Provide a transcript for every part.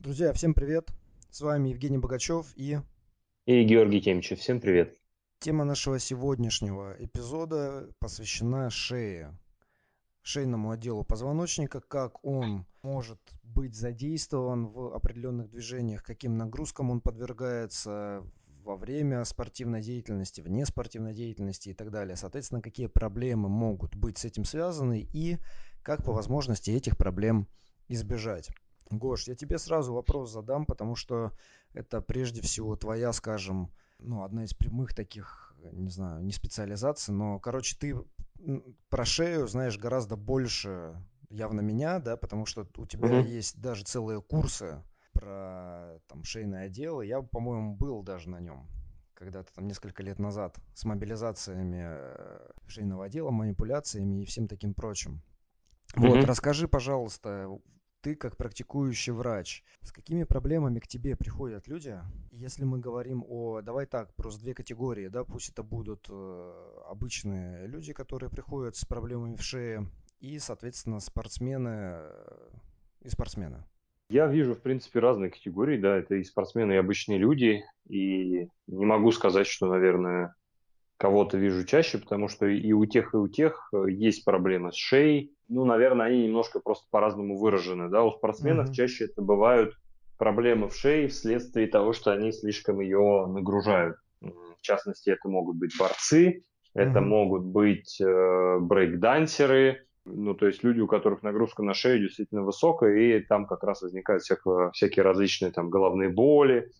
Друзья, всем привет! С вами Евгений Богачев и И Георгий Темичев. Всем привет. тема нашего сегодняшнего эпизода посвящена шее, шейному отделу позвоночника, как он может быть задействован в определенных движениях, каким нагрузкам он подвергается во время спортивной деятельности, вне спортивной деятельности и так далее. Соответственно, какие проблемы могут быть с этим связаны и как по возможности этих проблем избежать. Гош, я тебе сразу вопрос задам, потому что это прежде всего твоя, скажем, ну, одна из прямых таких, не знаю, не специализаций, но, короче, ты про шею знаешь гораздо больше явно меня, да, потому что у тебя Мгм. есть даже целые курсы про там шейное отдел. Я, по-моему, был даже на нем когда-то там несколько лет назад с мобилизациями э, шейного отдела, манипуляциями и всем таким прочим. Вот, Мгм. расскажи, пожалуйста, ты как практикующий врач, с какими проблемами к тебе приходят люди? Если мы говорим о, давай так, просто две категории, да, пусть это будут э, обычные люди, которые приходят с проблемами в шее, и, соответственно, спортсмены э, и спортсмены. Я вижу, в принципе, разные категории, да, это и спортсмены, и обычные люди, и не могу сказать, что, наверное, кого-то вижу чаще, потому что и у тех, и у тех э, есть проблемы с шеей. Ну, наверное, они немножко просто по-разному выражены, да. У спортсменов Мгм. чаще это бывают проблемы в шее вследствие того, что они слишком ее нагружают. В частности, это могут быть борцы, это Мгм. могут быть э, брейкдансеры, ну, то есть люди, у которых нагрузка на шею действительно высокая, и там как раз возникают всякого, всякие различные там головные боли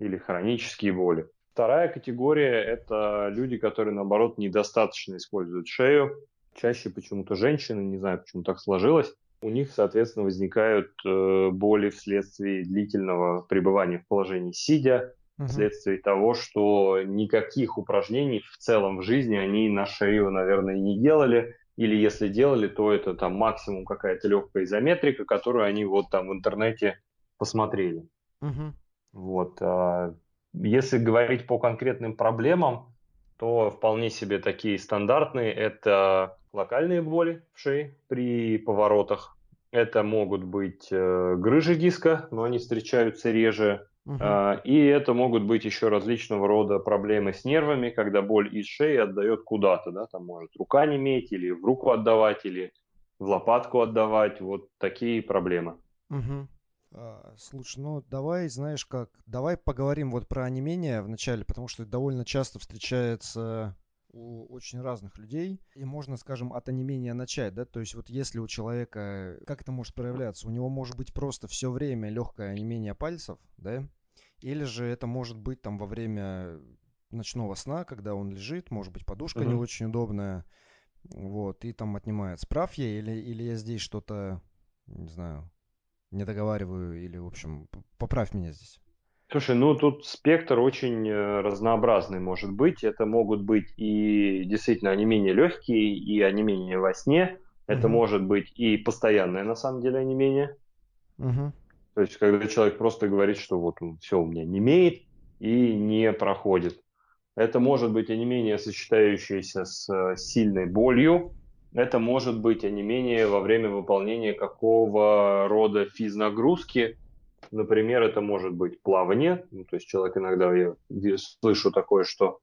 или хронические боли. Вторая категория – это люди, которые, наоборот, недостаточно используют шею. Чаще почему-то женщины, не знаю, почему так сложилось. У них, соответственно, возникают э, боли вследствие длительного пребывания в положении сидя, Мгм. вследствие того, что никаких упражнений в целом в жизни они на шею, наверное, не делали. Или если делали, то это там максимум какая-то легкая изометрика, которую они вот там в интернете посмотрели. Мгм. Вот. а Если говорить по конкретным проблемам, то вполне себе такие стандартные. Это локальные боли в шее при поворотах. Это могут быть э, грыжи диска, но они встречаются реже. Мгм. А, И это могут быть еще различного рода проблемы с нервами, когда боль из шеи отдает куда-то, да, там может рука неметь, или в руку отдавать, или в лопатку отдавать, вот такие проблемы. Мгм. А, Слушай, ну давай, знаешь как, давай поговорим вот про онемение вначале, потому что это довольно часто встречается у очень разных людей, и можно, скажем, от онемения начать, да, то есть вот если у человека, как это может проявляться, у него может быть просто все время легкое онемение пальцев, да, или же это может быть там во время ночного сна, когда он лежит, может быть подушка не Мгм. очень удобная, вот, и там отнимает. Прав я или, или я здесь что-то, не знаю, не договариваю или, в общем, поправь меня здесь. Слушай, ну тут спектр очень э, разнообразный может быть. Это могут быть и действительно онемения легкие, и онемения во сне. Это Мгм. может быть и постоянное, на самом деле, онемение. Мгм. То есть, когда человек просто говорит, что вот все у меня немеет и не проходит. Это может быть онемение, сочетающееся с э, сильной болью. Это может быть онемение во время выполнения какого рода физнагрузки. Например, это может быть плавание. Ну, то есть человек иногда, я слышу такое, что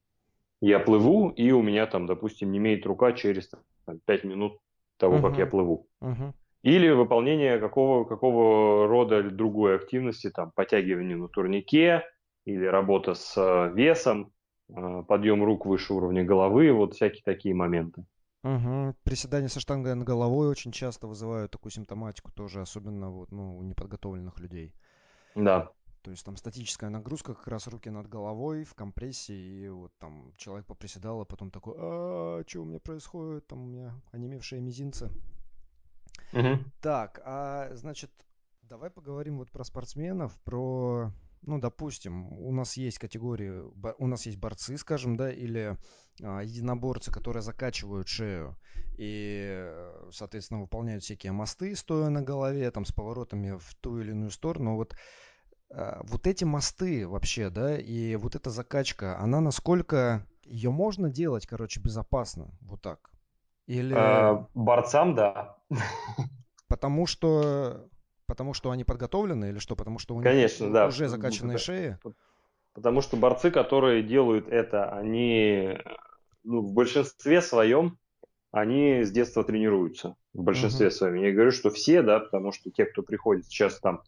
я плыву, и у меня там, допустим, не имеет рука через там, 5 минут того, как я плыву. Мгм. Или выполнение какого, какого рода другой активности, там, подтягивание на турнике, или работа с э, весом, э, подъем рук выше уровня головы, вот всякие такие моменты. Мгм. Приседания со штангой над головой очень часто вызывают такую симптоматику тоже, особенно вот, ну, у неподготовленных людей. Да. То есть там статическая нагрузка, как раз руки над головой в компрессии, и вот там человек поприседал, а потом такой, а, что у меня происходит, там у меня онемевшие мизинцы. Мгм. Так, а значит, давай поговорим вот про спортсменов, про, ну, допустим, у нас есть категории, у нас есть борцы, скажем, да, или а, единоборцы, которые закачивают шею и, соответственно, выполняют всякие мосты, стоя на голове, там, с поворотами в ту или иную сторону. Вот, а, вот эти мосты вообще, да, и вот эта закачка, она насколько ее можно делать, короче, безопасно, вот так? Или Э, борцам, да. потому что Потому что они подготовлены или что? Потому что у них Конечно, да. уже закачанные шеи? Потому что борцы, которые делают это, они ну, в большинстве своем, они с детства тренируются. В большинстве Мгм. своем. Я говорю, что все, да, потому что те, кто приходит сейчас там,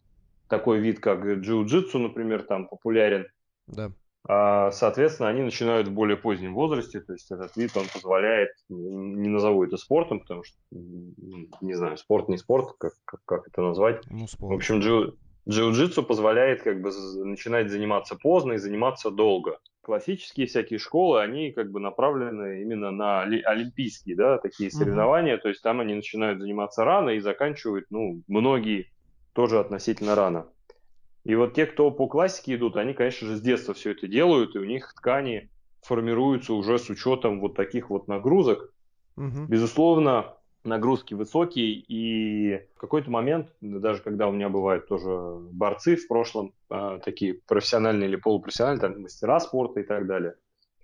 такой вид, как джиу-джитсу, например, там популярен, Да. А, соответственно, они начинают в более позднем возрасте, то есть этот вид, он позволяет, не назову это спортом, потому что, не знаю, спорт не спорт, как, как, как это назвать. Ну, В спорт. общем, джиу- джиу-джитсу позволяет как бы начинать заниматься поздно и заниматься долго. Классические всякие школы, они как бы направлены именно на оли- олимпийские, да, такие соревнования, то есть там они начинают заниматься рано и заканчивают, ну, многие тоже относительно рано. И вот те, кто по классике идут, они, конечно же, с детства все это делают, и у них ткани формируются уже с учетом вот таких вот нагрузок. Мгм. Безусловно, нагрузки высокие, и в какой-то момент, даже когда у меня бывают тоже борцы в прошлом, а, такие профессиональные или полупрофессиональные, там, мастера спорта и так далее,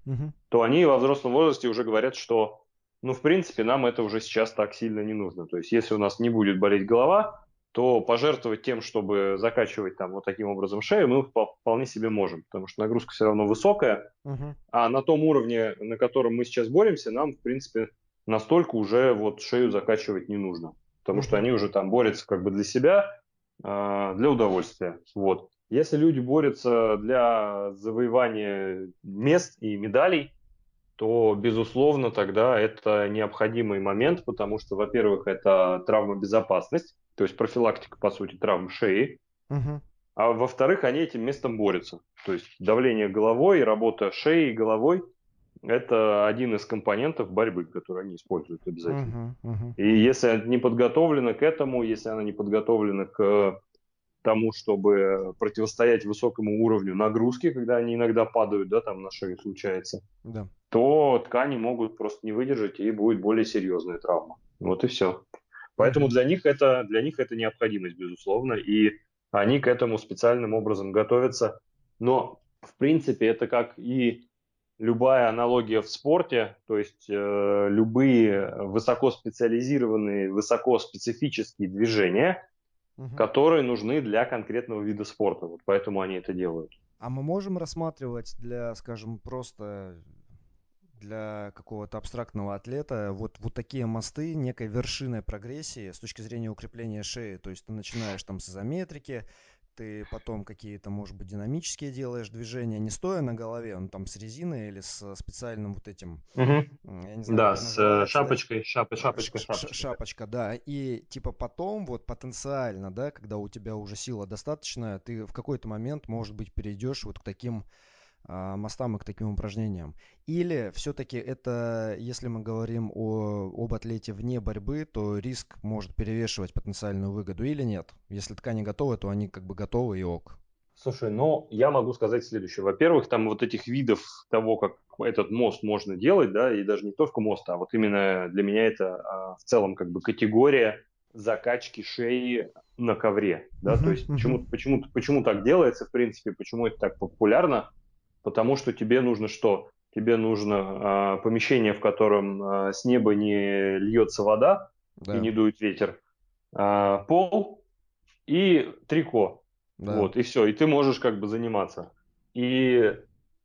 Мгм. то они во взрослом возрасте уже говорят, что, ну, в принципе, нам это уже сейчас так сильно не нужно. То есть, если у нас не будет болеть голова, то пожертвовать тем, чтобы закачивать там вот таким образом шею, мы впо- вполне себе можем, потому что нагрузка все равно высокая, Мгм. а на том уровне, на котором мы сейчас боремся, нам, в принципе, настолько уже вот шею закачивать не нужно. Потому что Мгм. они уже там борются как бы для себя, а, для удовольствия. Вот. Если люди борются для завоевания мест и медалей, то, безусловно, тогда это необходимый момент, потому что, во-первых, это травмобезопасность, то есть профилактика, по сути, травм шеи, Мгм. а во-вторых, они этим местом борются. То есть давление головой, работа шеей и головой – это один из компонентов борьбы, который они используют обязательно. Мгм. Мгм. И если она не подготовлена к этому, если она не подготовлена к тому, чтобы противостоять высокому уровню нагрузки, когда они иногда падают, да, там на шею случается, Да. то ткани могут просто не выдержать и будет более серьезная травма. Вот и все. Поэтому для них это для них это необходимость, безусловно, и они к этому специальным образом готовятся. Но в принципе это как и любая аналогия в спорте, то есть э, любые высокоспециализированные, высокоспецифические движения, Мгм. которые нужны для конкретного вида спорта. Вот поэтому они это делают. А мы можем рассматривать для, скажем, просто для какого-то абстрактного атлета вот, вот такие мосты некой вершиной прогрессии с точки зрения укрепления шеи. То есть ты начинаешь там с изометрики, ты потом какие-то, может быть, динамические делаешь движения, не стоя на голове, он там с резиной или с специальным вот этим, м, я не знаю, Да, с э, да? шапочкой, шап- шапочка, шапочка. шапочка, да. И типа потом, вот потенциально, да, когда у тебя уже сила достаточная, ты в какой-то момент, может быть, перейдешь вот к таким мостам и к таким упражнениям. Или все-таки это, если мы говорим о, об атлете вне борьбы, то риск может перевешивать потенциальную выгоду или нет? Если ткани готовы, то они как бы готовы и ок. Слушай, ну, я могу сказать следующее. Во-первых, там вот этих видов того, как этот мост можно делать, да, и даже не только мост, а вот именно для меня это а, в целом как бы категория закачки шеи на ковре, да, Мгм, то есть мгм. почему, почему, почему так делается, в принципе, почему это так популярно, потому что тебе нужно что? Тебе нужно а, помещение, в котором а, с неба не льется вода Да, и не дует ветер, а, пол и трико. да. Вот, и все, и ты можешь как бы заниматься. И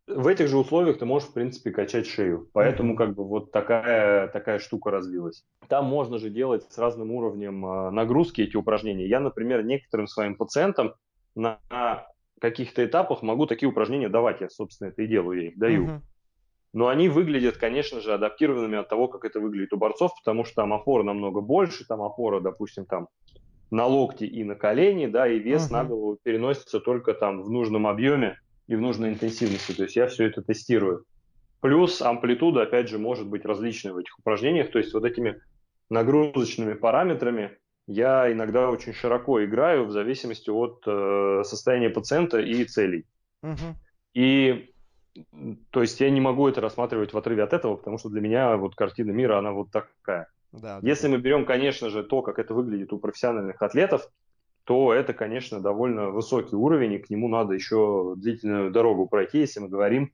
в этих же условиях ты можешь, в принципе, качать шею. Поэтому как бы вот такая, такая штука развилась. Там можно же делать с разным уровнем нагрузки эти упражнения. Я, например, некоторым своим пациентам на каких-то этапах могу такие упражнения давать. Я, собственно, это и делаю, я их даю. Мгм. Но они выглядят, конечно же, адаптированными от того, как это выглядит у борцов, потому что там опора намного больше, там опора, допустим, там на локти и на колени, да, и вес Мгм. на голову переносится только там в нужном объеме и в нужной интенсивности. То есть я все это тестирую. Плюс амплитуда, опять же, может быть различной в этих упражнениях. То есть вот этими нагрузочными параметрами я иногда очень широко играю в зависимости от э, состояния пациента и целей. Мгм. И то есть я не могу это рассматривать в отрыве от этого, потому что для меня вот картина мира, она вот такая. Да, Если да. мы берем, конечно же, то, как это выглядит у профессиональных атлетов, то это, конечно, довольно высокий уровень, и к нему надо еще длительную дорогу пройти, если мы говорим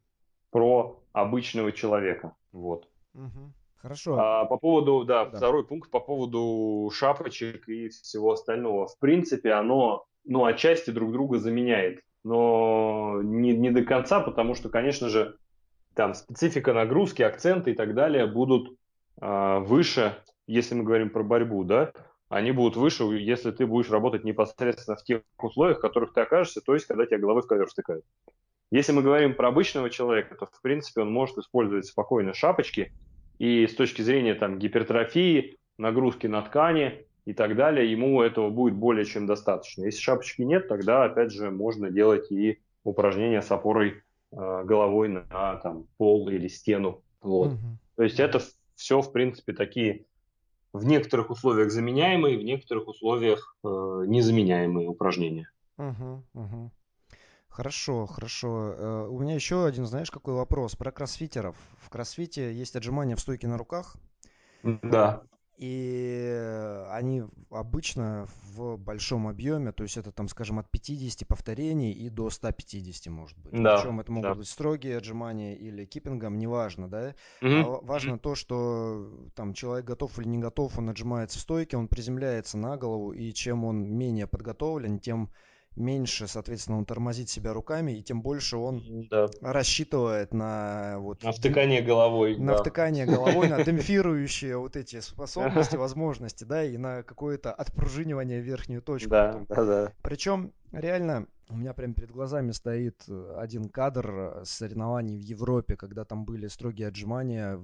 про обычного человека. Вот. Мгм. Хорошо. А, по поводу, да, Да. второй пункт по поводу шапочек и всего остального. В принципе, оно, ну, отчасти друг друга заменяет, но не, не до конца, потому что, конечно же, там специфика нагрузки, акценты и так далее будут а, выше, если мы говорим про борьбу, да, они будут выше, если ты будешь работать непосредственно в тех условиях, в которых ты окажешься, то есть когда тебя головой в ковер втыкают. Если мы говорим про обычного человека, то, в принципе, он может использовать спокойно шапочки, и с точки зрения там, гипертрофии, нагрузки на ткани и так далее, ему этого будет более чем достаточно. Если шапочки нет, тогда, опять же, можно делать и упражнения с опорой э, головой на там, пол или стену. Вот. Мгм. То есть это все, в принципе, такие в некоторых условиях заменяемые, в некоторых условиях э, незаменяемые упражнения. Мгм, мгм. Хорошо, хорошо. Э, У меня еще один, знаешь, какой вопрос про кроссфитеров. В кроссфите есть отжимания в стойке на руках, Да, и они обычно в большом объеме, то есть это там, скажем, от 50 повторений и до 150 может быть. Да, Причем это могут да. быть строгие отжимания или киппингом, неважно, да. А ва- важно то, что там человек готов или не готов, он отжимается в стойке, он приземляется на голову, и чем он менее подготовлен, тем меньше, соответственно, он тормозит себя руками, и тем больше он да. рассчитывает на вот На втыкание головой. на да. втыкание головой, на демпфирующие вот эти способности, возможности, да, и на какое-то отпружинивание в верхнюю точку. Да, да, да. Причем, реально, у меня прям перед глазами стоит э, один кадр э, соревнований в Европе, когда там были строгие отжимания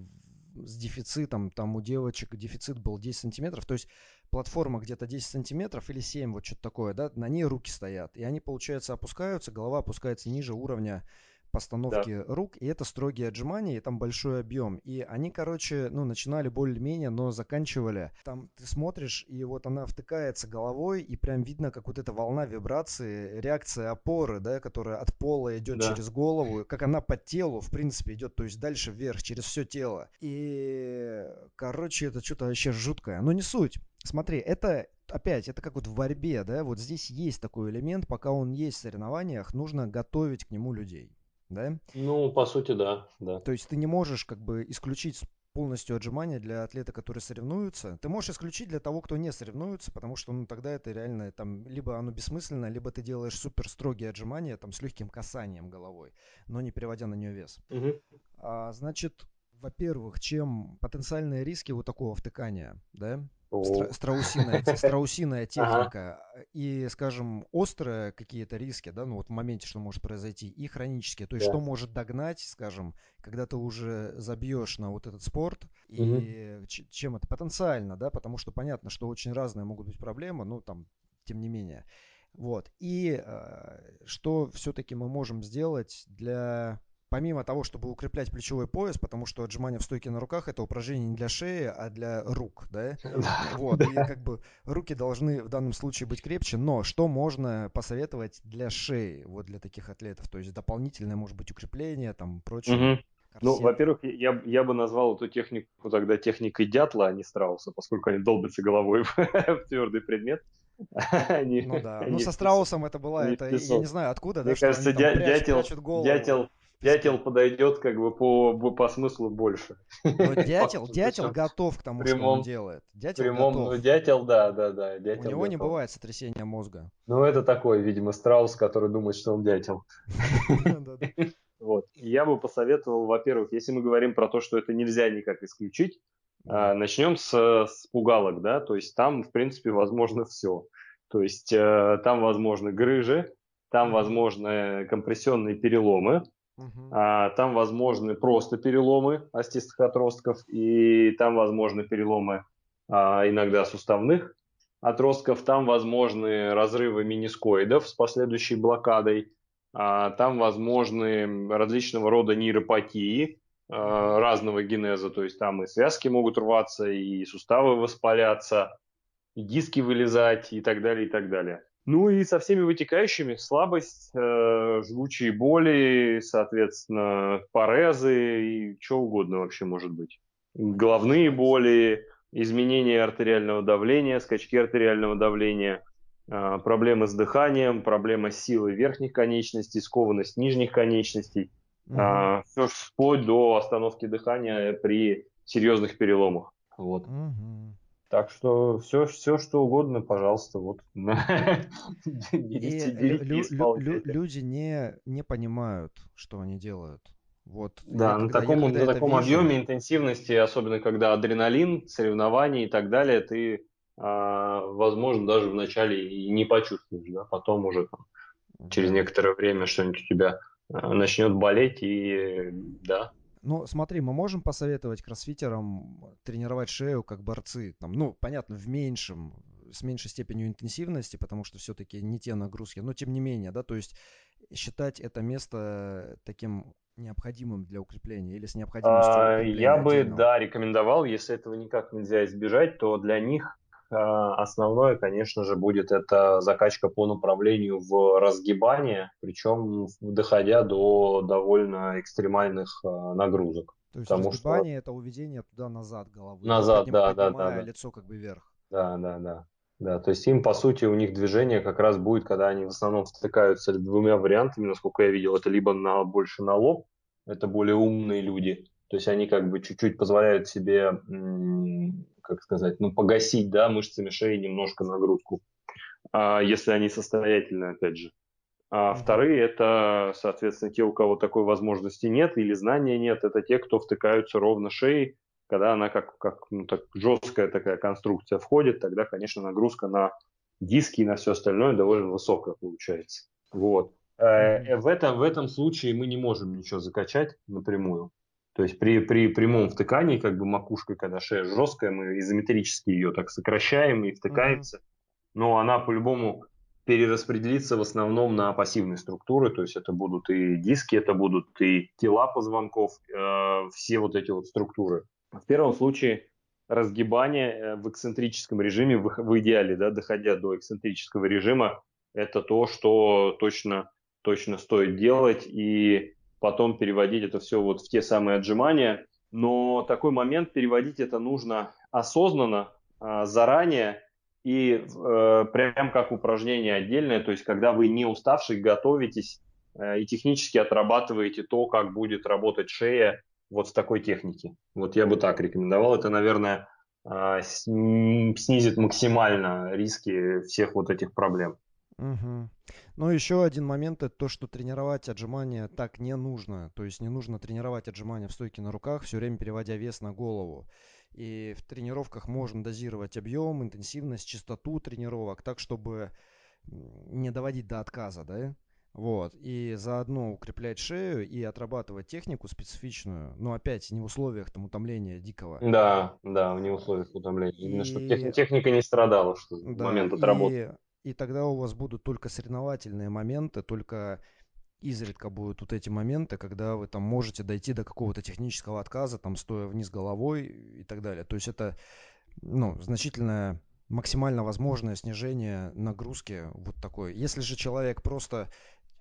с дефицитом, там у девочек дефицит был 10 сантиметров, то есть платформа где-то 10 сантиметров или 7, вот что-то такое, да, на ней руки стоят, и они, получается, опускаются, голова опускается ниже уровня постановки рук, и это строгие отжимания, и там большой объем. И они, короче, ну, начинали более-менее, но заканчивали. Там ты смотришь, и вот она втыкается головой, и прям видно, как вот эта волна вибрации, реакция опоры, да, которая от пола идет Да. через голову, как она по телу, в принципе, идет, то есть дальше вверх, через все тело. И, короче, это что-то вообще жуткое. Но не суть. Смотри, это опять, это как вот в борьбе, да, вот здесь есть такой элемент, пока он есть в соревнованиях, нужно готовить к нему людей, да. Ну, по сути, да, да. То есть ты не можешь как бы исключить полностью отжимания для атлета, который соревнуется. Ты можешь исключить для того, кто не соревнуется, потому что ну тогда это реально там либо оно бессмысленно, либо ты делаешь супер строгие отжимания там с легким касанием головой, но не переводя на нее вес. Мгм. А, значит, во-первых, чем потенциальные риски вот такого втыкания, да? Стра- страусиная, страусиная Ага. техника и, скажем, острые какие-то риски, да, ну вот в моменте, что может произойти, и хронические, то есть Да. что может догнать, скажем, когда ты уже забьешь на вот этот спорт, и ч- чем это потенциально, да, потому что понятно, что очень разные могут быть проблемы, ну там, тем не менее. Вот. И э, что все-таки мы можем сделать для помимо того, чтобы укреплять плечевой пояс, потому что отжимания в стойке на руках это упражнение не для шеи, а для рук, да? Вот, и как бы руки должны в данном случае быть крепче, но что можно посоветовать для шеи, вот для таких атлетов? То есть дополнительное, может быть, укрепление, там, прочее. Мгм. Ну, во-первых, я, я бы назвал эту технику тогда техникой дятла, а не страуса, поскольку они долбятся головой в, твердый предмет. Они- Ну да. Ну, со страусом это была, это, я не знаю откуда, Мне да, кажется, дятел-. Дятел, дятел подойдет как бы по, по смыслу больше. Но дятел, По- дятел причем готов к тому, в что он прямом- делает. Дятел прямом, готов. ну, дятел, да, да, да, У дятел него не готов. бывает сотрясения мозга. Ну, это такой, видимо, страус, который думает, что он дятел. Вот. Я бы посоветовал, во-первых, если мы говорим про то, что это нельзя никак исключить, а, начнем с, с пугалок, да, то есть там, в принципе, возможно все. То есть э, там возможны грыжи, там возможны компрессионные переломы, А, там возможны просто переломы остистых отростков, и там возможны переломы а, иногда суставных отростков, там возможны разрывы менискоидов с последующей блокадой, а, там возможны различного рода нейропатии а, разного генеза, то есть там и связки могут рваться, и суставы воспаляться, и диски вылезать, и так далее, и так далее. Ну и со всеми вытекающими слабость, э, жгучие боли, соответственно, парезы и что угодно вообще может быть. Головные боли, изменение артериального давления, скачки артериального давления, э, проблемы с дыханием, проблема с силой верхних конечностей, скованность нижних конечностей. Мгм. А, все вплоть до остановки дыхания при серьезных переломах. Вот. Угу. Так что все, все, что угодно, пожалуйста, вот. Люди не, не понимают, что они делают. Вот. Да, я, на таком, я, на таком вижу... объеме интенсивности, особенно когда адреналин, соревнования и так далее, ты, а, возможно, даже вначале и не почувствуешь, да, потом уже там, через некоторое время что-нибудь у тебя а, начнет болеть и да, ну, смотри, мы можем посоветовать кроссфитерам тренировать шею как борцы. Там, ну, понятно, в меньшем, с меньшей степенью интенсивности, потому что все-таки не те нагрузки. Но тем не менее, да, то есть считать это место таким необходимым для укрепления или с необходимостью а, Я бы, да, рекомендовал, если этого никак нельзя избежать, то для них основное, конечно же, будет это закачка по направлению в разгибание, причем доходя до довольно экстремальных а, нагрузок. То есть Потому разгибание что... это уведение туда-назад головы. Назад, да, да, да, да. лицо как бы вверх. Да, да, да. Да, то есть им, по сути, у них движение как раз будет, когда они в основном втыкаются двумя вариантами, насколько я видел, это либо на, больше на лоб, это более умные люди, то есть они как бы чуть-чуть позволяют себе как сказать, ну, погасить, да, мышцами шеи немножко нагрузку, а, если они состоятельны, опять же. А вторые – это, соответственно, те, у кого такой возможности нет или знания нет, это те, кто втыкаются ровно шеей, когда она как, как ну, так, жесткая такая конструкция входит, тогда, конечно, нагрузка на диски и на все остальное довольно высокая получается. Вот. Mm-hmm. В, этом, в этом случае мы не можем ничего закачать напрямую. То есть при, при прямом втыкании, как бы макушкой, когда шея жесткая, мы изометрически ее так сокращаем и втыкается. Mm-hmm. Но она по-любому перераспределится в основном на пассивные структуры, то есть это будут и диски, это будут и тела позвонков, э, все вот эти вот структуры. В первом случае разгибание э, в эксцентрическом режиме, в, в идеале, да, доходя до эксцентрического режима, это то, что точно, точно стоит делать. И потом переводить это все вот в те самые отжимания. Но такой момент переводить это нужно осознанно, а, заранее и э, прям как упражнение отдельное, то есть когда вы не уставший готовитесь э, и технически отрабатываете то, как будет работать шея вот в такой технике. Вот я бы так рекомендовал. Это, наверное, э, снизит максимально риски всех вот этих проблем. Угу. Ну, еще один момент это то, что тренировать отжимания так не нужно. То есть не нужно тренировать отжимания в стойке на руках, все время переводя вес на голову. И в тренировках можно дозировать объем, интенсивность, частоту тренировок, так, чтобы не доводить до отказа, да? Вот, и заодно укреплять шею и отрабатывать технику специфичную, но опять не в условиях там утомления дикого. Да, да, не в условиях утомления. Именно чтобы техника не страдала, что да, момент отработки. И и тогда у вас будут только соревновательные моменты, только изредка будут вот эти моменты, когда вы там можете дойти до какого-то технического отказа, там стоя вниз головой и так далее. То есть это ну, значительное максимально возможное снижение нагрузки вот такой. Если же человек просто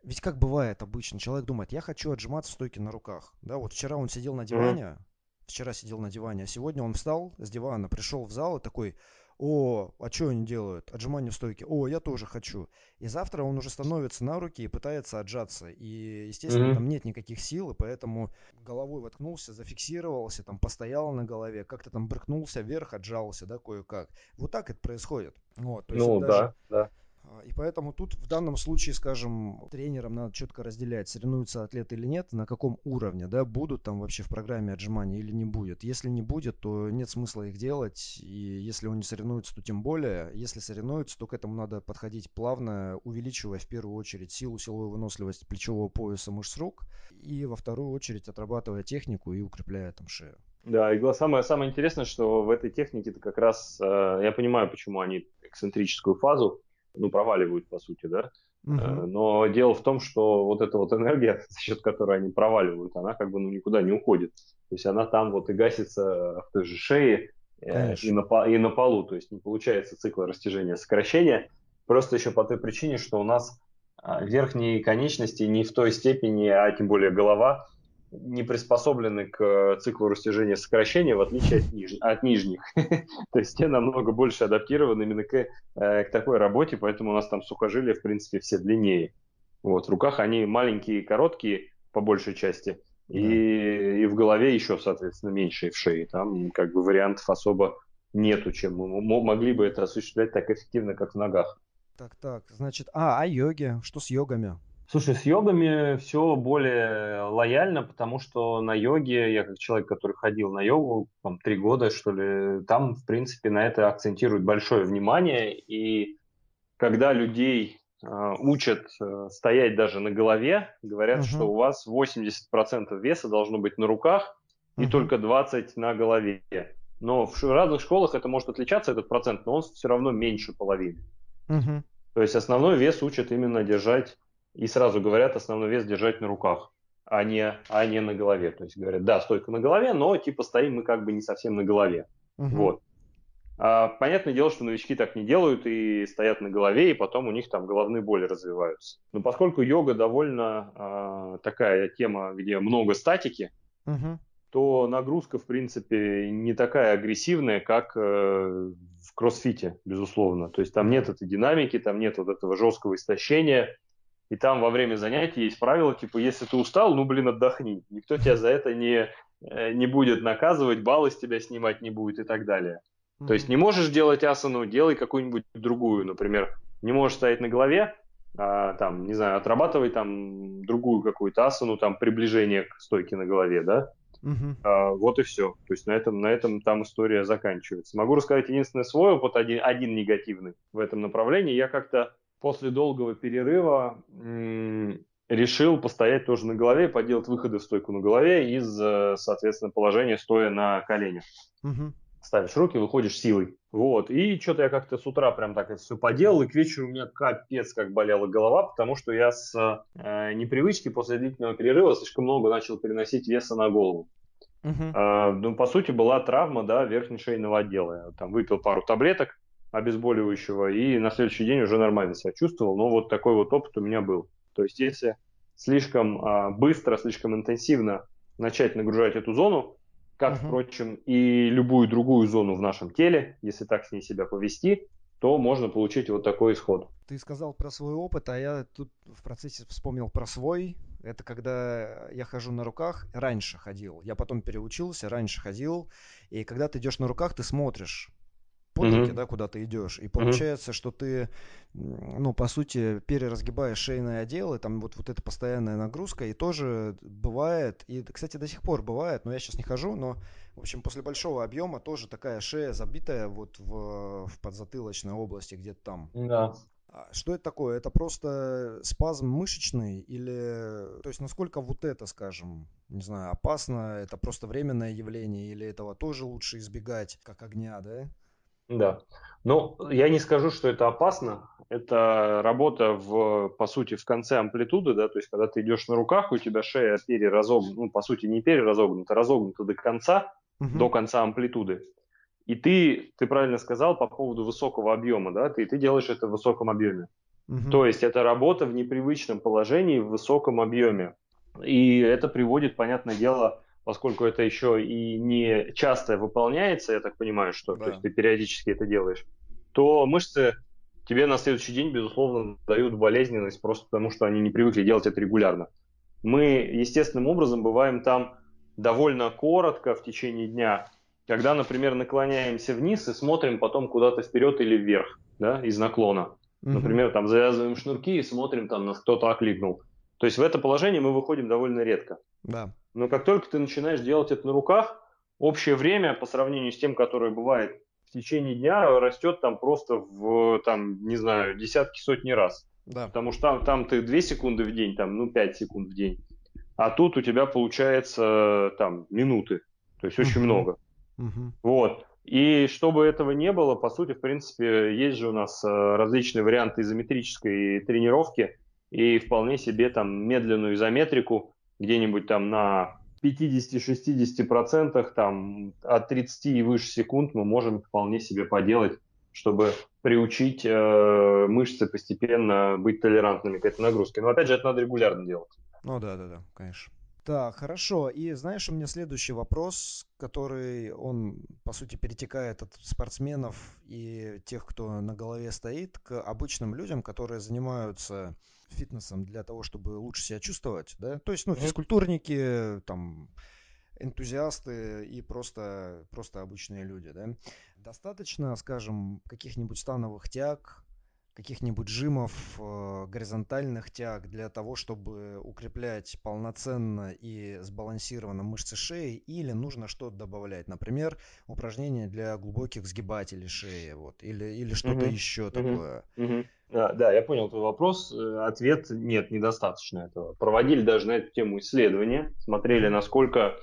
ведь как бывает обычно, человек думает, я хочу отжиматься в стойке на руках. Да, вот вчера он сидел на диване, mm-hmm. вчера сидел на диване, а сегодня он встал с дивана, пришел в зал и такой, о, а что они делают? Отжимания в стойке. О, я тоже хочу. И завтра он уже становится на руки и пытается отжаться. И, естественно, mm-hmm. там нет никаких сил, и поэтому головой воткнулся, зафиксировался, там постоял на голове, как-то там брыкнулся вверх, отжался, да, кое-как. Вот так это происходит. Вот, ну, даже... да, да. А, и поэтому тут в данном случае, скажем, тренерам надо четко разделять, соревнуются атлеты или нет, на каком уровне, да, будут там вообще в программе отжимания или не будет. Если не будет, то нет смысла их делать, и если он не соревнуется, то тем более. Если соревнуются, то к этому надо подходить плавно, увеличивая в первую очередь силу, силовую выносливость плечевого пояса мышц рук, и во вторую очередь отрабатывая технику и укрепляя там шею. Да, и самое, самое интересное, что в этой технике это как раз, э, я понимаю, почему они эксцентрическую фазу ну, проваливают, по сути, да. Uh-huh. Но дело в том, что вот эта вот энергия, за счет которой они проваливают, она как бы ну, никуда не уходит. То есть она там вот и гасится в той же шее э, и на, и на полу. То есть не получается цикла растяжения сокращения. Просто еще по той причине, что у нас верхние конечности не в той степени, а тем более голова, не приспособлены к э, циклу растяжения сокращения, в отличие от, ниж... от нижних. То есть те намного больше адаптированы именно к, э, к такой работе, поэтому у нас там сухожилия, в принципе, все длиннее. Вот, в руках они маленькие, короткие, по большей части, И, и в голове еще, соответственно, меньше, и в шее. Там как бы вариантов особо нету, чем мы могли бы это осуществлять так эффективно, как в ногах. Так, так, значит, а, а йоги? Что с йогами? Слушай, с йогами все более лояльно, потому что на йоге, я как человек, который ходил на йогу там, три года, что ли, там, в принципе, на это акцентируют большое внимание. И когда людей э, учат э, стоять даже на голове, говорят, uh-huh. что у вас 80% веса должно быть на руках и uh-huh. только 20% на голове. Но в разных школах это может отличаться, этот процент, но он все равно меньше половины. Uh-huh. То есть основной вес учат именно держать и сразу говорят основной вес держать на руках, а не, а не на голове. То есть говорят, да, стойка на голове, но типа стоим мы как бы не совсем на голове. Угу. Вот. А, понятное дело, что новички так не делают и стоят на голове, и потом у них там головные боли развиваются. Но поскольку йога довольно а, такая тема, где много статики, угу. то нагрузка, в принципе, не такая агрессивная, как э, в кроссфите, безусловно. То есть там нет этой динамики, там нет вот этого жесткого истощения, и там во время занятий есть правило, типа, если ты устал, ну, блин, отдохни. Никто тебя за это не, э, не будет наказывать, баллы с тебя снимать не будет и так далее. Mm-hmm. То есть не можешь делать асану, делай какую-нибудь другую. Например, не можешь стоять на голове, а, там, не знаю, отрабатывай там другую какую-то асану, там, приближение к стойке на голове, да? Uh-huh. А, вот и все. То есть на этом, на этом там история заканчивается. Могу рассказать единственный свой опыт, один, один негативный в этом направлении. Я как-то после долгого перерыва решил постоять тоже на голове, поделать выходы в стойку на голове из, э, соответственно, положения стоя на коленях. Угу. Ставишь руки, выходишь силой. Вот. И что-то я как-то с утра прям так это все поделал, и к вечеру у меня капец как болела голова, потому что я с э, непривычки после длительного перерыва слишком много начал переносить веса на голову. Uh-huh. Э, ну, по сути, была травма, да, верхней шейного отдела. Я там выпил пару таблеток, обезболивающего, и на следующий день уже нормально себя чувствовал. Но вот такой вот опыт у меня был. То есть если слишком а, быстро, слишком интенсивно начать нагружать эту зону, как, uh-huh. впрочем, и любую другую зону в нашем теле, если так с ней себя повести, то можно получить вот такой исход. Ты сказал про свой опыт, а я тут в процессе вспомнил про свой. Это когда я хожу на руках, раньше ходил, я потом переучился, раньше ходил, и когда ты идешь на руках, ты смотришь руки, mm-hmm. да, куда ты идешь. И получается, mm-hmm. что ты, ну, по сути, переразгибаешь шейное отдел, и там вот, вот эта постоянная нагрузка, и тоже бывает, и, кстати, до сих пор бывает, но я сейчас не хожу, но, в общем, после большого объема тоже такая шея забитая вот в, в подзатылочной области, где-то там. Да. А что это такое? Это просто спазм мышечный или, то есть насколько вот это, скажем, не знаю, опасно, это просто временное явление или этого тоже лучше избегать, как огня, да? Да. Ну, я не скажу, что это опасно. Это работа, в, по сути, в конце амплитуды, да, то есть когда ты идешь на руках, у тебя шея переразогнута, ну, по сути, не переразогнута, разогнута до конца, угу. до конца амплитуды. И ты, ты правильно сказал по поводу высокого объема, да, ты, ты делаешь это в высоком объеме. Угу. То есть это работа в непривычном положении в высоком объеме. И это приводит, понятное дело, поскольку это еще и не часто выполняется, я так понимаю, что да. то есть ты периодически это делаешь, то мышцы тебе на следующий день, безусловно, дают болезненность просто потому, что они не привыкли делать это регулярно. Мы естественным образом бываем там довольно коротко в течение дня, когда, например, наклоняемся вниз и смотрим потом куда-то вперед или вверх, да, из наклона. Угу. Например, там завязываем шнурки и смотрим, там нас кто-то окликнул. То есть в это положение мы выходим довольно редко. Да. Но как только ты начинаешь делать это на руках, общее время по сравнению с тем, которое бывает в течение дня, растет там просто в, там, не знаю, десятки, сотни раз. Да. Потому что там, там ты 2 секунды в день, там, ну, 5 секунд в день. А тут у тебя получается там минуты. То есть очень uh-huh. много. Uh-huh. Вот. И чтобы этого не было, по сути, в принципе, есть же у нас э, различные варианты изометрической тренировки, и вполне себе там медленную изометрику где-нибудь там на 50-60% там от 30 и выше секунд мы можем вполне себе поделать, чтобы приучить э, мышцы постепенно быть толерантными к этой нагрузке. Но опять же, это надо регулярно делать. Ну да, да, да, конечно. Так, хорошо. И знаешь, у меня следующий вопрос, который, он, по сути, перетекает от спортсменов и тех, кто на голове стоит, к обычным людям, которые занимаются фитнесом для того, чтобы лучше себя чувствовать, да? То есть, ну, физкультурники, там, энтузиасты и просто, просто обычные люди, да? Достаточно, скажем, каких-нибудь становых тяг, каких-нибудь жимов, э, горизонтальных тяг для того, чтобы укреплять полноценно и сбалансированно мышцы шеи, или нужно что-то добавлять, например, упражнения для глубоких сгибателей шеи, вот, или, или что-то угу, еще угу, такое. Угу. Да, да, я понял твой вопрос. Э, ответ нет, недостаточно этого. Проводили даже на эту тему исследования, смотрели, насколько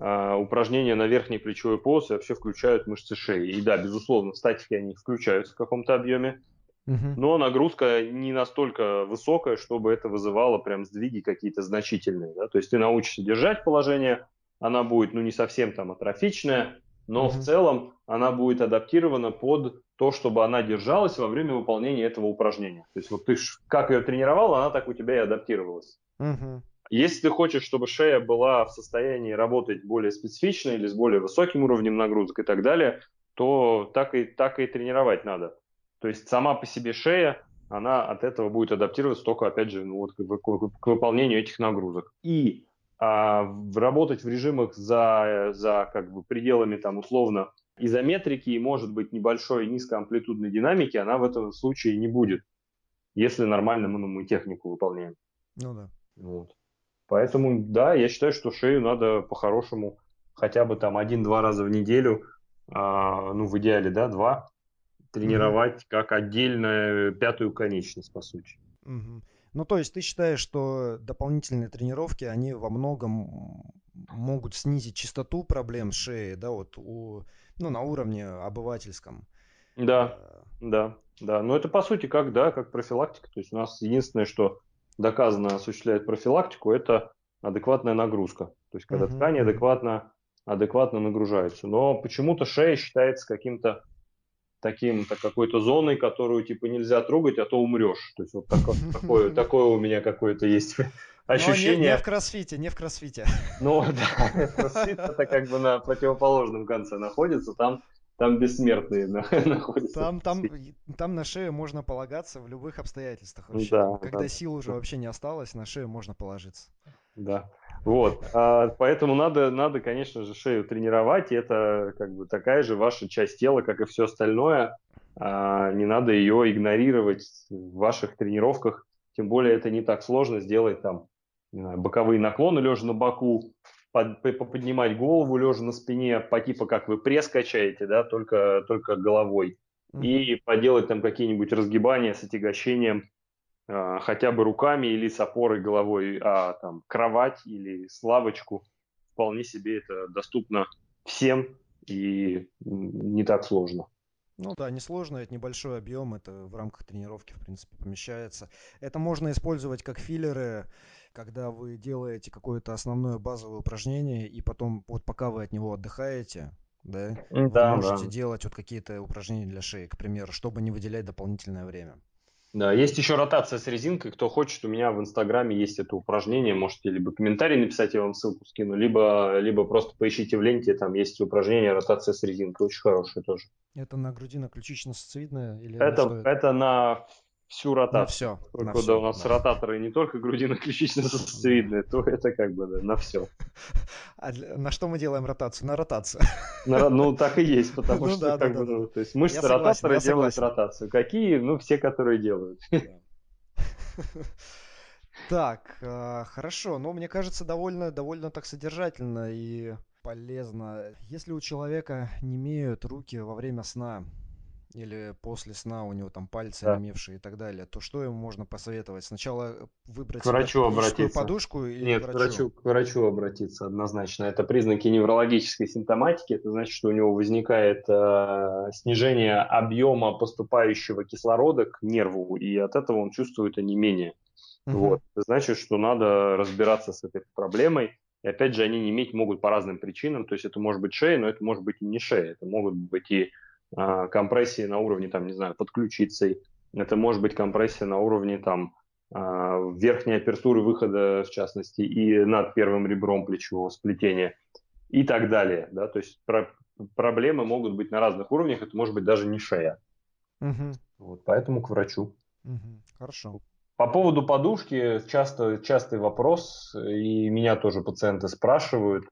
Uh, упражнения на верхней плечевой полосе вообще включают мышцы шеи. И да, безусловно, в статике они включаются в каком-то объеме, но нагрузка не настолько высокая, чтобы это вызывало прям сдвиги какие-то значительные. Да? То есть ты научишься держать положение, она будет, ну, не совсем там атрофичная, но угу. в целом она будет адаптирована под то, чтобы она держалась во время выполнения этого упражнения. То есть вот ты как ее тренировал, она так у тебя и адаптировалась. Угу. Если ты хочешь, чтобы шея была в состоянии работать более специфично или с более высоким уровнем нагрузок и так далее, то так и, так и тренировать надо. То есть сама по себе шея, она от этого будет адаптироваться только, опять же, ну, вот, к, к выполнению этих нагрузок. И а, работать в режимах за, за как бы пределами там условно изометрики и, может быть, небольшой низкоамплитудной динамики, она в этом случае не будет, если нормально мы, ну, мы технику выполняем. Ну да. Вот. Поэтому, да, я считаю, что шею надо по-хорошему хотя бы там один-два раза в неделю, а, ну, в идеале, да, два, тренировать mm-hmm. как отдельную пятую конечность, по сути. Mm-hmm. Ну, то есть ты считаешь, что дополнительные тренировки, они во многом могут снизить частоту проблем шеи, да, вот у, ну, на уровне обывательском? Да, а... да, да. Но это, по сути, как, да, как профилактика. То есть у нас единственное, что доказано осуществляет профилактику, это адекватная нагрузка. То есть когда uh-huh. ткани адекватно, адекватно нагружаются. Но почему-то шея считается каким-то таким так, какой-то зоной, которую типа нельзя трогать, а то умрешь. То есть вот такое, такое, такое у меня какое-то есть ощущение. Но не, не в кроссфите, не в кроссфите. Ну да, кроссфит это как бы на противоположном конце находится, там там бессмертные находятся. Там, там, там на шею можно полагаться в любых обстоятельствах. Вообще. Да, Когда да. сил уже вообще не осталось, на шею можно положиться. Да. Вот, а, поэтому надо, надо, конечно же, шею тренировать, и это как бы такая же ваша часть тела, как и все остальное. А, не надо ее игнорировать в ваших тренировках, тем более это не так сложно сделать там знаю, боковые наклоны лежа на боку, под, поднимать голову лежа на спине, по типу как вы пресс качаете, да, только, только головой, mm-hmm. и поделать там какие-нибудь разгибания с отягощением а, хотя бы руками или с опорой головой, а там кровать или славочку, вполне себе это доступно всем и не так сложно. Ну да, несложно, это небольшой объем, это в рамках тренировки, в принципе, помещается. Это можно использовать как филлеры, когда вы делаете какое-то основное базовое упражнение, и потом, вот пока вы от него отдыхаете, да, да вы можете да. делать вот какие-то упражнения для шеи, к примеру, чтобы не выделять дополнительное время. Да, есть еще ротация с резинкой. Кто хочет, у меня в Инстаграме есть это упражнение. Можете либо комментарий написать, я вам ссылку скину, либо, либо просто поищите в ленте, там есть упражнение ротация с резинкой. Очень хорошее тоже. Это на груди на ключично-сосцевидное? Или это, это? это на всю ротацию. На все. Только на да, все, у нас да. ротаторы не только грудино-ключично-сосцевидные, то это как бы да, на все. А для, на что мы делаем ротацию? На ротацию. На, ну, так и есть, потому ну, что да, как да, бы, да. Ну, то есть мышцы я ротатора делают согласен. ротацию. Какие? Ну, все, которые делают. Так, э, хорошо. Ну, мне кажется, довольно, довольно так содержательно и полезно. Если у человека не имеют руки во время сна, или после сна у него там пальцы да. онемевшие и так далее, то что ему можно посоветовать? Сначала выбрать к врачу обратиться. подушку или Нет, к врачу? К врачу обратиться однозначно. Это признаки неврологической симптоматики. Это значит, что у него возникает э, снижение объема поступающего кислорода к нерву, и от этого он чувствует онемение. Угу. Вот. Это значит, что надо разбираться с этой проблемой. И опять же, они не иметь могут по разным причинам. То есть это может быть шея, но это может быть и не шея. Это могут быть и компрессии на уровне, там, не знаю, под ключицей, это может быть компрессия на уровне там верхней апертуры выхода, в частности, и над первым ребром плечевого сплетения и так далее. Да? То есть про проблемы могут быть на разных уровнях, это может быть даже не шея. Угу. Вот, поэтому к врачу. Угу. Хорошо. По поводу подушки часто, частый вопрос, и меня тоже пациенты спрашивают,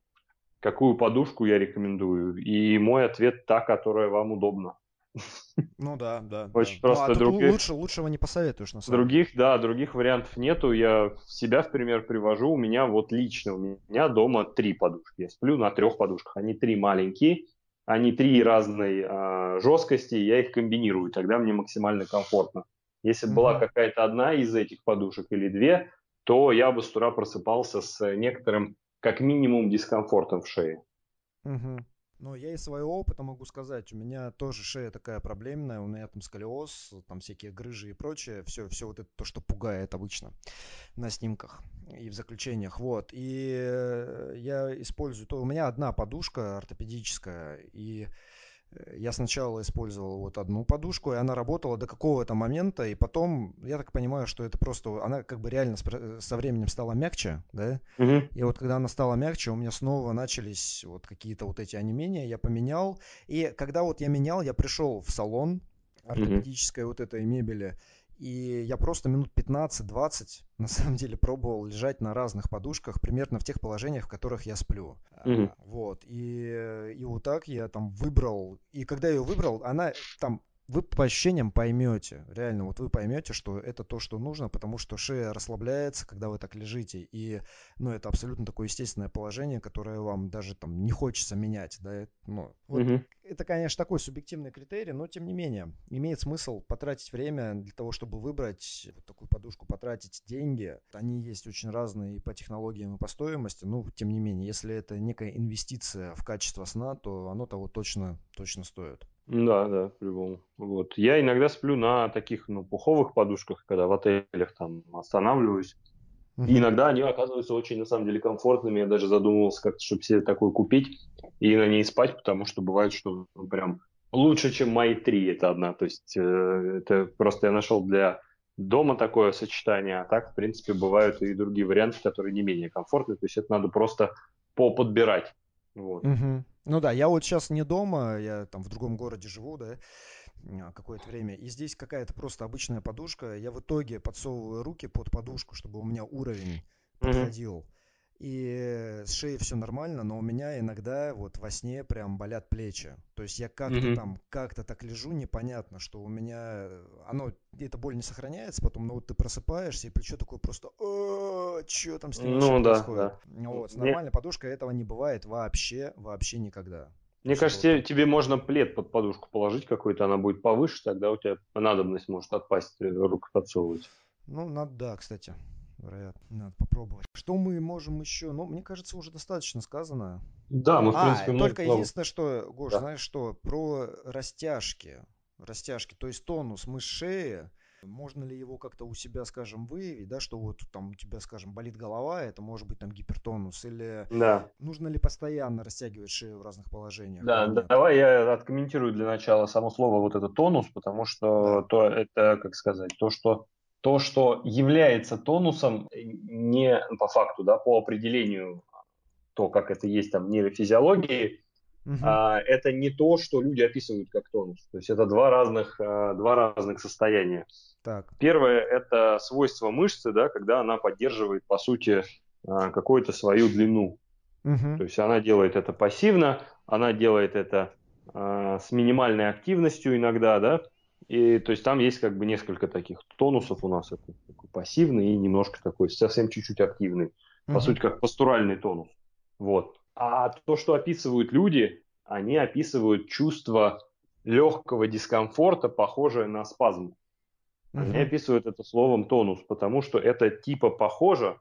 какую подушку я рекомендую. И мой ответ та, которая вам удобна. Ну да, да. Очень да. просто. Ну, а других, лучше, лучшего не посоветуешь, на самом Других, деле. да, других вариантов нету. Я себя в пример привожу. У меня вот лично, у меня дома три подушки. Я сплю на трех подушках. Они три маленькие, они три разной э, жесткости, я их комбинирую. Тогда мне максимально комфортно. Если бы mm-hmm. была какая-то одна из этих подушек или две, то я бы с утра просыпался с некоторым, как минимум, дискомфортом в шее. Mm-hmm. Ну, я из своего опыта могу сказать, у меня тоже шея такая проблемная, у меня там сколиоз, там всякие грыжи и прочее, все, все вот это то, что пугает обычно на снимках и в заключениях, вот. И э, я использую, то у меня одна подушка ортопедическая, и я сначала использовал вот одну подушку, и она работала до какого-то момента, и потом, я так понимаю, что это просто, она как бы реально э, со временем стала мягче, да, угу. и вот когда она стала мягче, у меня снова начались вот какие-то вот эти онемения, я поменял, и когда вот я менял, я пришел в салон ортопедической угу. вот этой мебели, и я просто минут 15-20 на самом деле пробовал лежать на разных подушках, примерно в тех положениях, в которых я сплю. Mm-hmm. Вот. И, и вот так я там выбрал. И когда я ее выбрал, она там вы по ощущениям поймете, реально, вот вы поймете, что это то, что нужно, потому что шея расслабляется, когда вы так лежите, и, ну, это абсолютно такое естественное положение, которое вам даже там не хочется менять, да, ну, вот, угу. это, конечно, такой субъективный критерий, но, тем не менее, имеет смысл потратить время для того, чтобы выбрать вот такую подушку, потратить деньги, они есть очень разные и по технологиям, и по стоимости, ну, тем не менее, если это некая инвестиция в качество сна, то оно того точно, точно стоит. Да, да, по-любому. Вот. Я иногда сплю на таких, ну, пуховых подушках, когда в отелях там останавливаюсь. И иногда они оказываются очень, на самом деле, комфортными. Я даже задумывался как-то, чтобы себе такой купить и на ней спать, потому что бывает, что ну, прям лучше, чем мои три, это одна. То есть э, это просто я нашел для дома такое сочетание, а так, в принципе, бывают и другие варианты, которые не менее комфортные. То есть это надо просто поподбирать. Вот. Угу. Ну да, я вот сейчас не дома, я там в другом городе живу, да, а, какое-то время. И здесь какая-то просто обычная подушка. Я в итоге подсовываю руки под подушку, чтобы у меня уровень подходил. И с шеей все нормально, но у меня иногда вот во сне прям болят плечи. То есть я как-то mm-hmm. там, как-то так лежу, непонятно, что у меня, оно, эта боль не сохраняется, потом, ну вот ты просыпаешься, и плечо такое просто, что там с ним ну, да, происходит? Да. Вот, с нормальной Мне... подушкой этого не бывает вообще, вообще никогда. Мне что кажется, вот... тебе можно плед под подушку положить какой-то, она будет повыше, тогда у тебя надобность может отпасть, руку подсовывать. Ну, надо, да, кстати вероятно. Надо попробовать. Что мы можем еще? Ну, мне кажется, уже достаточно сказано. Да, мы, в а, принципе, только много... единственное, что, Гош, да. знаешь что, про растяжки. Растяжки, то есть тонус мышц шеи, можно ли его как-то у себя, скажем, выявить, да, что вот там у тебя, скажем, болит голова, это может быть там гипертонус, или да. нужно ли постоянно растягивать шею в разных положениях? Да, да давай я откомментирую для начала само слово вот это тонус, потому что да. то это, как сказать, то, что то, что является тонусом не по факту, да, по определению, то, как это есть там в нейрофизиологии, угу. а, это не то, что люди описывают как тонус. То есть это два разных, а, два разных состояния. Так. Первое – это свойство мышцы, да, когда она поддерживает, по сути, а, какую-то свою длину. Угу. То есть она делает это пассивно, она делает это а, с минимальной активностью иногда, да, и то есть там есть как бы несколько таких тонусов у нас. Это такой пассивный и немножко такой совсем чуть-чуть активный. По mm-hmm. сути, как пастуральный тонус. Вот. А то, что описывают люди, они описывают чувство легкого дискомфорта, похожее на спазм. Mm-hmm. Они описывают это словом тонус, потому что это типа похоже,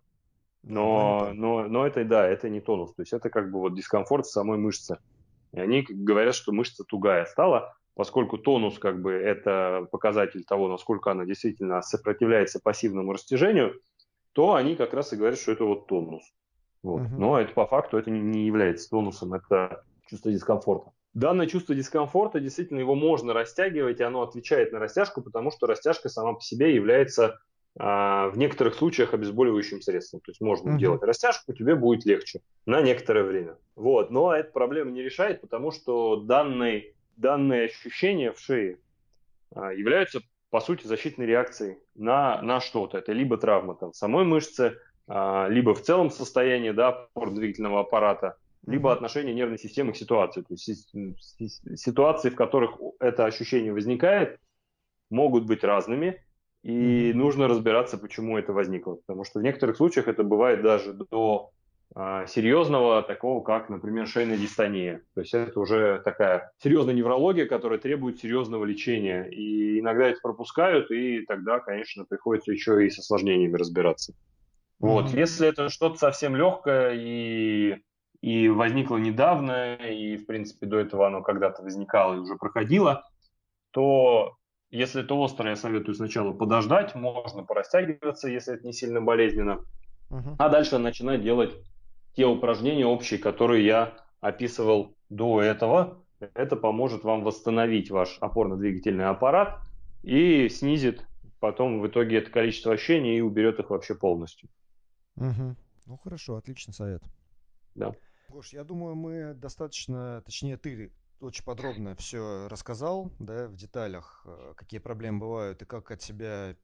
но, но, но это, да, это не тонус. То есть это как бы вот дискомфорт самой мышце. И они говорят, что мышца тугая стала, поскольку тонус как бы это показатель того, насколько она действительно сопротивляется пассивному растяжению, то они как раз и говорят, что это вот тонус. Вот. Uh-huh. Но это по факту это не является тонусом, это чувство дискомфорта. Данное чувство дискомфорта, действительно, его можно растягивать, и оно отвечает на растяжку, потому что растяжка сама по себе является а, в некоторых случаях обезболивающим средством. То есть можно Мгм. делать растяжку, тебе будет легче на некоторое время. Вот. Но эта проблема не решает, потому что данные, данные ощущения в шее а, являются, по сути, защитной реакцией на, на что-то. Это либо травма там, самой мышцы, а, либо в целом состояние да, опорно-двигательного аппарата, либо отношение нервной системы к ситуации. То есть си- си- ситуации, в которых это ощущение возникает, могут быть разными, и нужно разбираться, почему это возникло. Потому что в некоторых случаях это бывает даже до серьезного, такого как, например, шейная дистония. То есть это уже такая серьезная неврология, которая требует серьезного лечения. И иногда это пропускают, и тогда, конечно, приходится еще и с осложнениями разбираться. Вот, Мгм. если это что-то совсем легкое и, и возникло недавно, и, в принципе, до этого оно когда-то возникало и уже проходило, то если это острое, я советую сначала подождать, можно порастягиваться, если это не сильно болезненно, Мгм. а дальше начинать делать те упражнения общие, которые я описывал до этого. Это поможет вам восстановить ваш опорно-двигательный аппарат и снизит потом в итоге это количество ощущений и уберет их вообще полностью. Мгм. Ну хорошо, отличный совет. Да. Гош, я думаю, мы достаточно, точнее, ты очень подробно все рассказал, да, в деталях, э, какие проблемы бывают и как от себя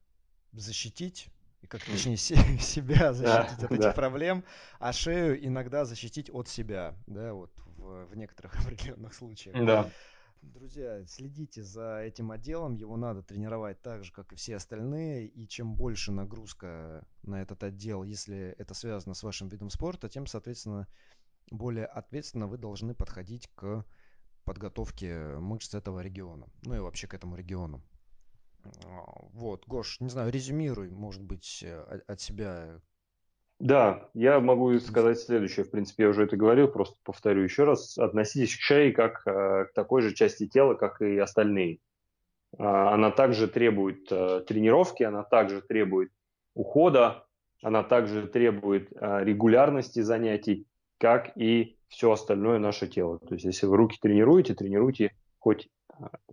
защитить, и как, точнее, се- себя защитить от этих да. проблем, а шею иногда защитить от себя, да, вот в, в некоторых определенных случаях. Да. Друзья, следите за этим отделом, его надо тренировать так же, как и все остальные, и чем больше нагрузка на этот отдел, если это связано с вашим видом спорта, тем, соответственно, более ответственно вы должны подходить к подготовке мышц этого региона, ну и вообще к этому региону. А, Вот, Гош, не знаю, резюмируй, может быть, э, от себя. Да, я могу сказать следующее. В принципе, я уже это говорил, просто повторю еще раз. Относитесь к шее как э, к такой же части тела, как и остальные. А, Она также требует э, тренировки, она также требует ухода, она также требует регулярности занятий, как и все остальное наше тело. То есть, если вы руки тренируете, тренируйте хоть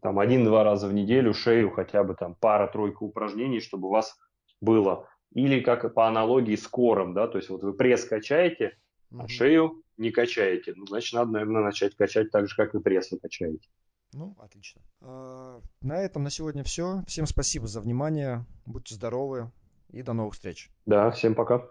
там один-два раза в неделю шею, хотя бы там пара-тройка упражнений, чтобы у вас было. Или как по аналогии с кором, да, то есть вот вы пресс качаете, а Мгм. шею не качаете. Ну, значит, надо, наверное, начать качать так же, как и пресс вы качаете. Ну, отлично. А, На этом на сегодня все. Всем спасибо за внимание. Будьте здоровы и до новых встреч. Да, всем пока.